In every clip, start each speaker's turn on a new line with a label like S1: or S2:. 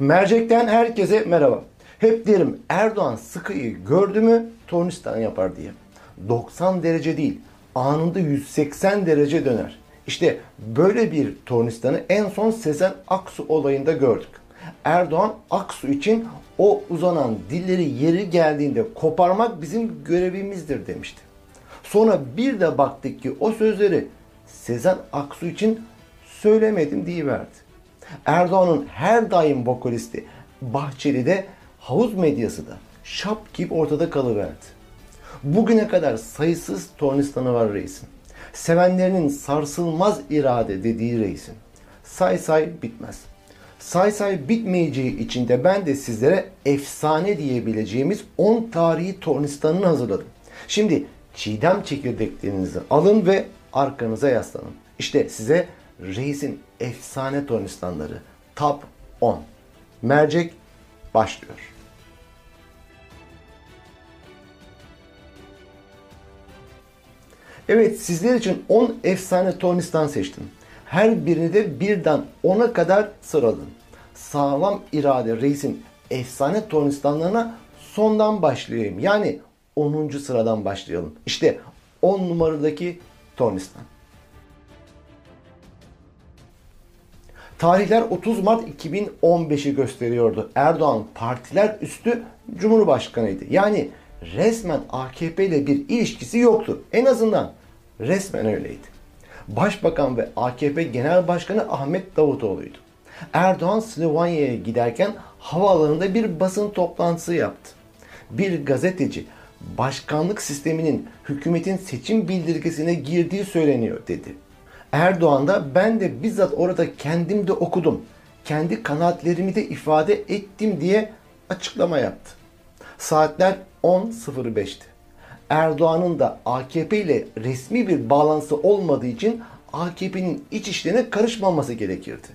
S1: Mercek'ten herkese merhaba. Hep derim Erdoğan sıkıyı gördü mü tornistan yapar diye. 90 derece değil anında 180 derece döner. İşte böyle bir tornistanı en son Sezen Aksu olayında gördük. Erdoğan Aksu için o uzanan dilleri yeri geldiğinde koparmak bizim görevimizdir demişti. Sonra bir de baktık ki o sözleri Sezen Aksu için söylemedim diyiverdi. Erdoğan'ın her daim vokalisti Bahçeli'de havuz medyası da şap gibi ortada kalıverdi. Bugüne kadar sayısız tornistanı var reisin. Sevenlerinin sarsılmaz irade dediği reisin. Say say bitmez. Say say bitmeyeceği için de ben de sizlere efsane diyebileceğimiz 10 tarihi tornistanını hazırladım. Şimdi çiğdem çekirdeklerinizi alın ve arkanıza yaslanın. İşte size reisin efsane tornistanları Top 10. Mercek başlıyor. Evet sizler için 10 efsane tornistan seçtim. Her birini de birden 10'a kadar sıraladım. Sağlam irade reisin efsane tornistanlarına sondan başlayayım. Yani 10. sıradan başlayalım. İşte 10 numaradaki tornistan. Tarihler 30 Mart 2015'i gösteriyordu. Erdoğan partiler üstü Cumhurbaşkanıydı. Yani resmen AKP ile bir ilişkisi yoktu. En azından resmen öyleydi. Başbakan ve AKP Genel Başkanı Ahmet Davutoğlu'ydu. Erdoğan Slovanya'ya giderken havaalanında bir basın toplantısı yaptı. Bir gazeteci başkanlık sisteminin hükümetin seçim bildirgesine girdiği söyleniyor dedi. Erdoğan da ben de bizzat orada kendim de okudum. Kendi kanaatlerimi de ifade ettim diye açıklama yaptı. Saatler 10.05'ti. Erdoğan'ın da AKP ile resmi bir bağlantısı olmadığı için AKP'nin iç işlerine karışmaması gerekirdi.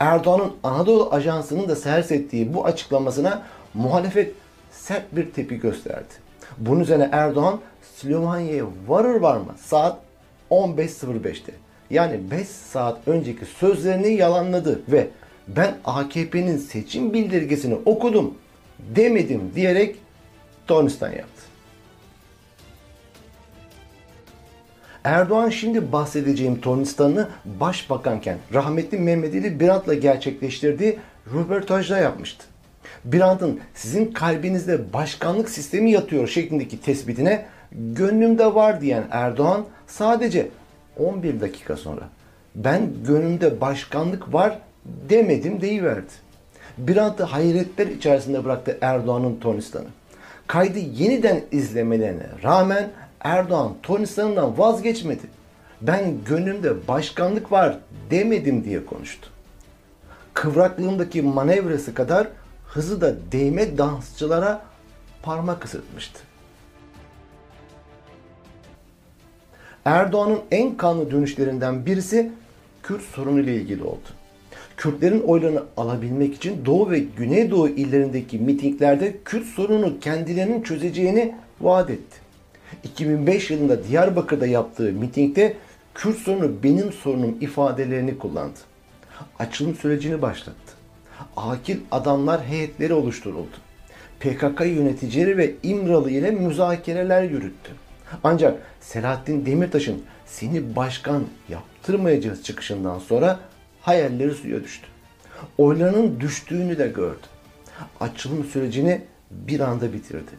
S1: Erdoğan'ın Anadolu Ajansı'nın da servis ettiği bu açıklamasına muhalefet sert bir tepki gösterdi. Bunun üzerine Erdoğan Slovanya'ya varır varmaz saat 15.05'te yani 5 saat önceki sözlerini yalanladı ve ben AKP'nin seçim bildirgesini okudum demedim diyerek tornistan yaptı. Erdoğan şimdi bahsedeceğim tornistanını başbakanken rahmetli Mehmet Ali Birant'la gerçekleştirdiği röportajda yapmıştı. Birant'ın sizin kalbinizde başkanlık sistemi yatıyor şeklindeki tespitine gönlümde var diyen Erdoğan sadece 11 dakika sonra ben gönlümde başkanlık var demedim deyiverdi. Birant'ı hayretler içerisinde bıraktı Erdoğan'ın tornistanı. Kaydı yeniden izlemelerine rağmen Erdoğan tornistanından vazgeçmedi. Ben gönlümde başkanlık var demedim diye konuştu. Kıvraklığındaki manevrası kadar hızı da değme dansçılara parmak ısıtmıştı. Erdoğan'ın en kanlı dönüşlerinden birisi Kürt sorunu ile ilgili oldu. Kürtlerin oylarını alabilmek için Doğu ve Güneydoğu illerindeki mitinglerde Kürt sorununu kendilerinin çözeceğini vaat etti. 2005 yılında Diyarbakır'da yaptığı mitingde Kürt sorunu benim sorunum ifadelerini kullandı. Açılım sürecini başlattı. Akil adamlar heyetleri oluşturuldu. PKK yöneticileri ve İmralı ile müzakereler yürüttü. Ancak Selahattin Demirtaş'ın seni başkan yaptırmayacağız çıkışından sonra hayalleri suya düştü. Oylarının düştüğünü de gördü. Açılım sürecini bir anda bitirdi.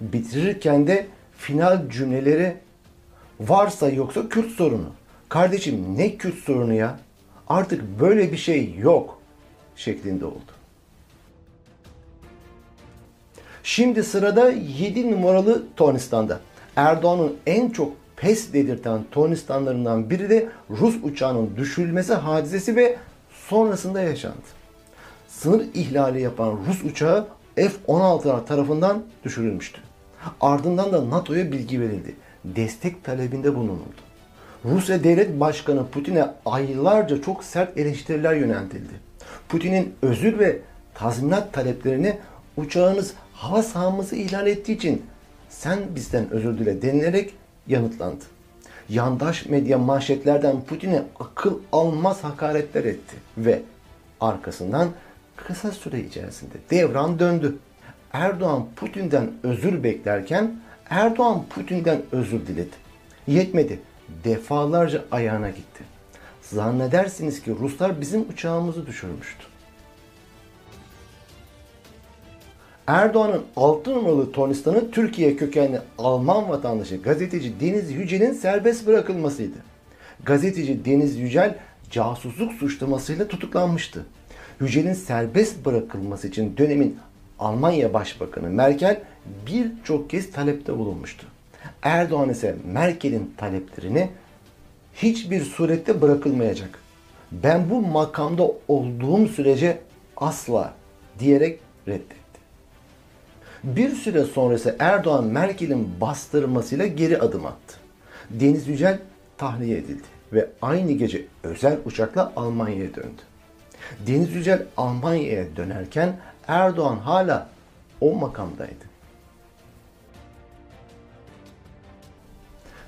S1: Bitirirken de final cümleleri varsa yoksa Kürt sorunu. Kardeşim ne Kürt sorunu ya? Artık böyle bir şey yok şeklinde oldu. Şimdi sırada 7 numaralı Tornistan'da. Erdoğan'ın en çok pes dedirten tornistanlarından biri de Rus uçağının düşürülmesi hadisesi ve sonrasında yaşandı. Sınır ihlali yapan Rus uçağı F-16'lar tarafından düşürülmüştü. Ardından da NATO'ya bilgi verildi. Destek talebinde bulunuldu. Rusya Devlet Başkanı Putin'e aylarca çok sert eleştiriler yöneltildi. Putin'in özür ve tazminat taleplerini uçağınız hava sahamızı ihlal ettiği için sen bizden özür dile denilerek yanıtlandı. Yandaş medya manşetlerden Putin'e akıl almaz hakaretler etti ve arkasından kısa süre içerisinde devran döndü. Erdoğan Putin'den özür beklerken Erdoğan Putin'den özür diledi. Yetmedi. Defalarca ayağına gitti. Zannedersiniz ki Ruslar bizim uçağımızı düşürmüştü. Erdoğan'ın 6 numaralı tornistanı Türkiye kökenli Alman vatandaşı gazeteci Deniz Yücel'in serbest bırakılmasıydı. Gazeteci Deniz Yücel casusluk suçlamasıyla tutuklanmıştı. Yücel'in serbest bırakılması için dönemin Almanya Başbakanı Merkel birçok kez talepte bulunmuştu. Erdoğan ise Merkel'in taleplerini hiçbir surette bırakılmayacak. Ben bu makamda olduğum sürece asla diyerek reddetti. Bir süre sonrası Erdoğan Merkel'in bastırmasıyla geri adım attı. Deniz Yücel tahliye edildi ve aynı gece özel uçakla Almanya'ya döndü. Deniz Yücel Almanya'ya dönerken Erdoğan hala o makamdaydı.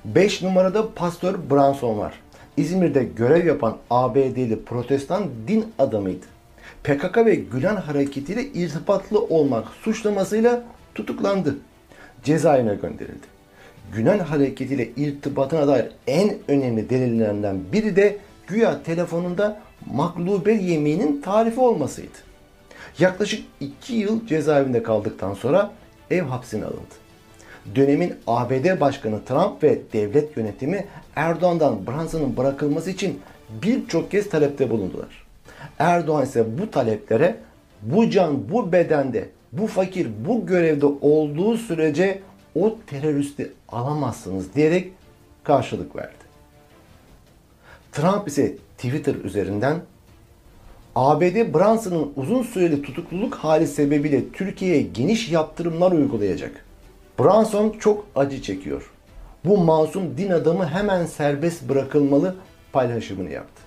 S1: 5 numarada Pastör Branson var. İzmir'de görev yapan ABD'li protestan din adamıydı. PKK ve Gülen hareketiyle irtibatlı olmak suçlamasıyla tutuklandı. Cezaevine gönderildi. Gülen hareketiyle irtibatına dair en önemli delillerinden biri de güya telefonunda maklube yemeğinin tarifi olmasıydı. Yaklaşık 2 yıl cezaevinde kaldıktan sonra ev hapsine alındı. Dönemin ABD Başkanı Trump ve devlet yönetimi Erdoğan'dan Brunson'ın bırakılması için birçok kez talepte bulundular. Erdoğan ise bu taleplere bu can, bu bedende, bu fakir, bu görevde olduğu sürece o teröristi alamazsınız diyerek karşılık verdi. Trump ise Twitter üzerinden ABD Brunson'ın uzun süreli tutukluluk hali sebebiyle Türkiye'ye geniş yaptırımlar uygulayacak. Brunson çok acı çekiyor. Bu masum din adamı hemen serbest bırakılmalı paylaşımını yaptı.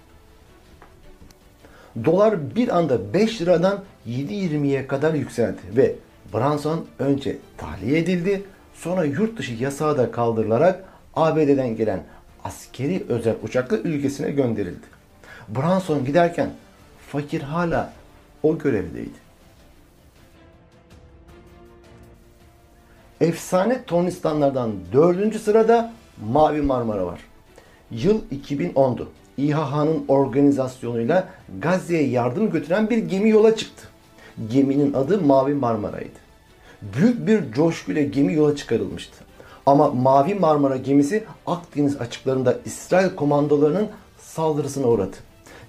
S1: Dolar bir anda 5 liradan 7.20'ye kadar yükseldi ve Branson önce tahliye edildi, sonra yurt dışı yasağı da kaldırılarak ABD'den gelen askeri özel uçakla ülkesine gönderildi. Branson giderken fakir hala o görevdeydi. Efsane tornistanlardan dördüncü sırada Mavi Marmara var. Yıl 2010'du. İHA'nın organizasyonuyla Gazze'ye yardım götüren bir gemi yola çıktı. Geminin adı Mavi Marmara'ydı. Büyük bir coşkuyla gemi yola çıkarılmıştı. Ama Mavi Marmara gemisi Akdeniz açıklarında İsrail komandolarının saldırısına uğradı.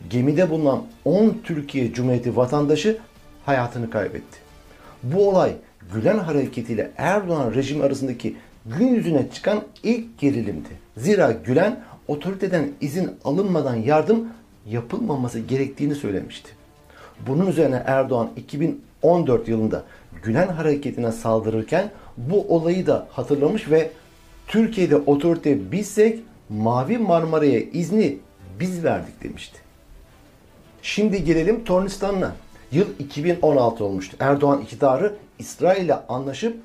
S1: Gemide bulunan 10 Türkiye Cumhuriyeti vatandaşı hayatını kaybetti. Bu olay Gülen hareketiyle Erdoğan rejimi arasındaki gün yüzüne çıkan ilk gerilimdi. Zira Gülen otoriteden izin alınmadan yardım yapılmaması gerektiğini söylemişti. Bunun üzerine Erdoğan 2014 yılında Gülen hareketine saldırırken bu olayı da hatırlamış ve Türkiye'de otorite bizsek Mavi Marmara'ya izni biz verdik demişti. Şimdi gelelim Tornistan'la. Yıl 2016 olmuştu. Erdoğan iktidarı İsrail ile anlaşıp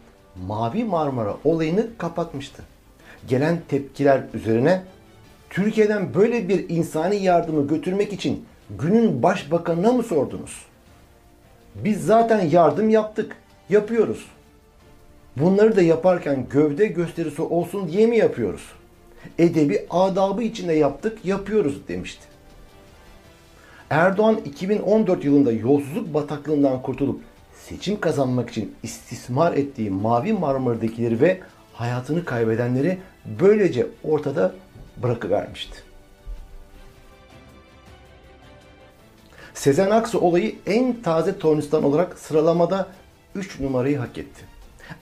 S1: Mavi Marmara olayını kapatmıştı. Gelen tepkiler üzerine Türkiye'den böyle bir insani yardımı götürmek için günün başbakanına mı sordunuz? Biz zaten yardım yaptık, yapıyoruz. Bunları da yaparken gövde gösterisi olsun diye mi yapıyoruz? Edebi adabı içinde yaptık, yapıyoruz demişti. Erdoğan 2014 yılında yolsuzluk bataklığından kurtulup seçim kazanmak için istismar ettiği Mavi Marmara'dakileri ve hayatını kaybedenleri böylece ortada bırakıvermişti. Sezen Aksu olayı en taze tornistan olarak sıralamada 3 numarayı hak etti.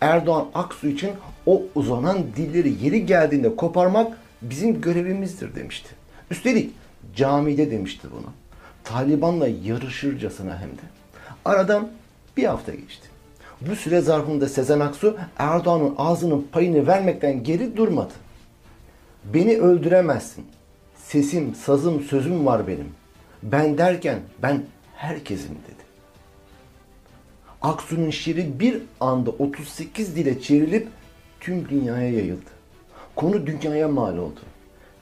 S1: Erdoğan Aksu için o uzanan dilleri yeri geldiğinde koparmak bizim görevimizdir demişti. Üstelik camide demişti bunu. Taliban'la yarışırcasına hem de. Aradan bir hafta geçti. Bu süre zarfında Sezen Aksu Erdoğan'ın ağzının payını vermekten geri durmadı. Beni öldüremezsin. Sesim, sazım, sözüm var benim. Ben derken ben herkesim dedi. Aksu'nun şiiri bir anda 38 dile çevrilip tüm dünyaya yayıldı. Konu dünyaya mal oldu.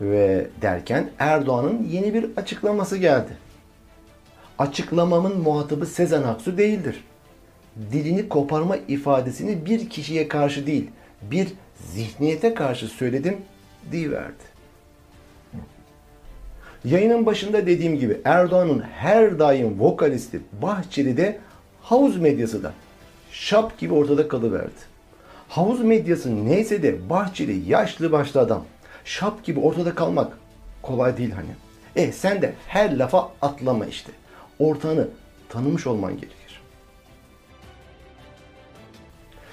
S1: Ve derken Erdoğan'ın yeni bir açıklaması geldi. Açıklamamın muhatabı Sezen Aksu değildir. Dilini koparma ifadesini bir kişiye karşı değil, bir zihniyete karşı söyledim diyiverdi. Yayının başında dediğim gibi Erdoğan'ın her daim vokalisti Bahçeli de havuz medyası da şap gibi ortada kalıverdi. Havuz medyası neyse de Bahçeli yaşlı başlı adam. Şap gibi ortada kalmak kolay değil hani. E sen de her lafa atlama işte. Ortağını tanımış olman gerekir.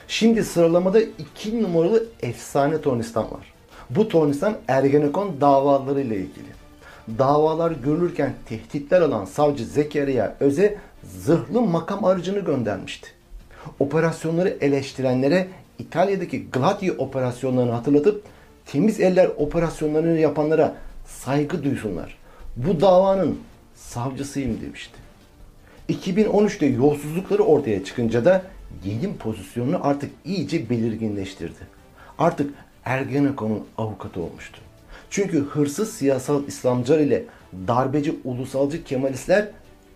S1: Şimdi sıralamada iki numaralı efsane tornistan var. Bu tornistan Ergenekon davaları ile ilgili. Davalar görülürken tehditler alan savcı Zekeriya Öze zırhlı makam aracını göndermişti. Operasyonları eleştirenlere İtalya'daki Gladio operasyonlarını hatırlatıp temiz eller operasyonlarını yapanlara saygı duysunlar. Bu davanın savcısıyım demişti. 2013'te yolsuzlukları ortaya çıkınca da yeni pozisyonunu artık iyice belirginleştirdi. Artık Ergenekon'un avukatı olmuştu. Çünkü hırsız siyasal İslamcılar ile darbeci ulusalcı Kemalistler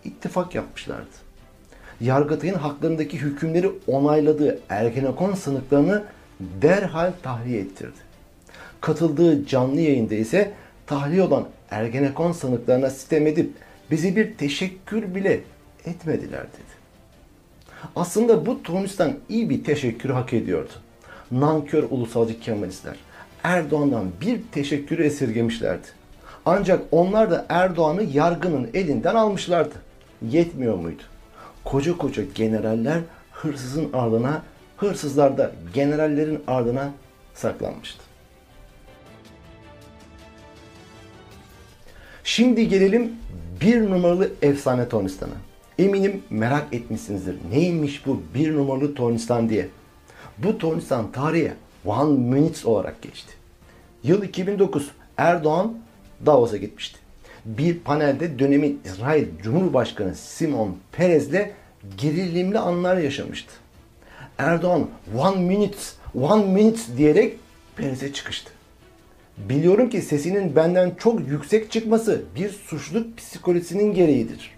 S1: ittifak yapmışlardı. Yargıtay'ın haklarındaki hükümleri onayladığı Ergenekon sanıklarını derhal tahliye ettirdi. Katıldığı canlı yayında ise tahliye olan Ergenekon sanıklarına sitem edip bizi bir teşekkür bile etmediler dedi. Aslında bu Tunistan iyi bir teşekkür hak ediyordu. Nankör ulusalcı Kemalistler Erdoğan'dan bir teşekkürü esirgemişlerdi. Ancak onlar da Erdoğan'ı yargının elinden almışlardı. Yetmiyor muydu? Koca koca generaller hırsızın ardına, hırsızlar da generallerin ardına saklanmıştı. Şimdi gelelim bir numaralı efsane Tornistan'a. Eminim merak etmişsinizdir. Neymiş bu bir numaralı Tornistan diye. Bu Tornistan tarihe One Minutes olarak geçti. Yıl 2009 Erdoğan Davos'a gitmişti. Bir panelde dönemin İsrail Cumhurbaşkanı Simon Perez'le gerilimli anlar yaşamıştı. Erdoğan one minute, one minute diyerek Perez'e çıkıştı. Biliyorum ki sesinin benden çok yüksek çıkması bir suçluluk psikolojisinin gereğidir.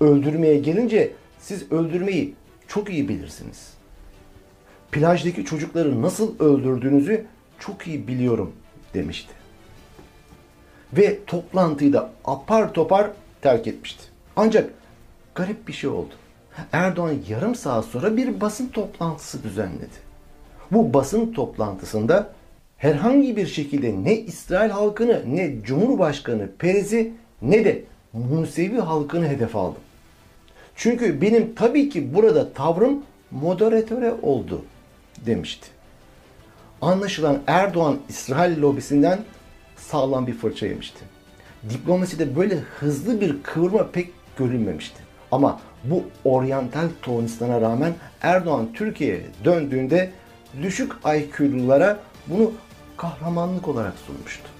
S1: Öldürmeye gelince siz öldürmeyi çok iyi bilirsiniz. Plajdaki çocukları nasıl öldürdüğünüzü çok iyi biliyorum demişti. Ve toplantıyı da apar topar terk etmişti. Ancak garip bir şey oldu. Erdoğan yarım saat sonra bir basın toplantısı düzenledi. Bu basın toplantısında herhangi bir şekilde ne İsrail halkını ne Cumhurbaşkanı Perez'i ne de Musevi halkını hedef aldım. Çünkü benim tabii ki burada tavrım moderatöre oldu demişti. Anlaşılan Erdoğan İsrail lobisinden sağlam bir fırça yemişti. Diplomaside böyle hızlı bir kıvırma pek görülmemişti. Ama bu oryantal Tornistan'a rağmen Erdoğan Türkiye'ye döndüğünde düşük IQ'lulara bunu kahramanlık olarak sunmuştu.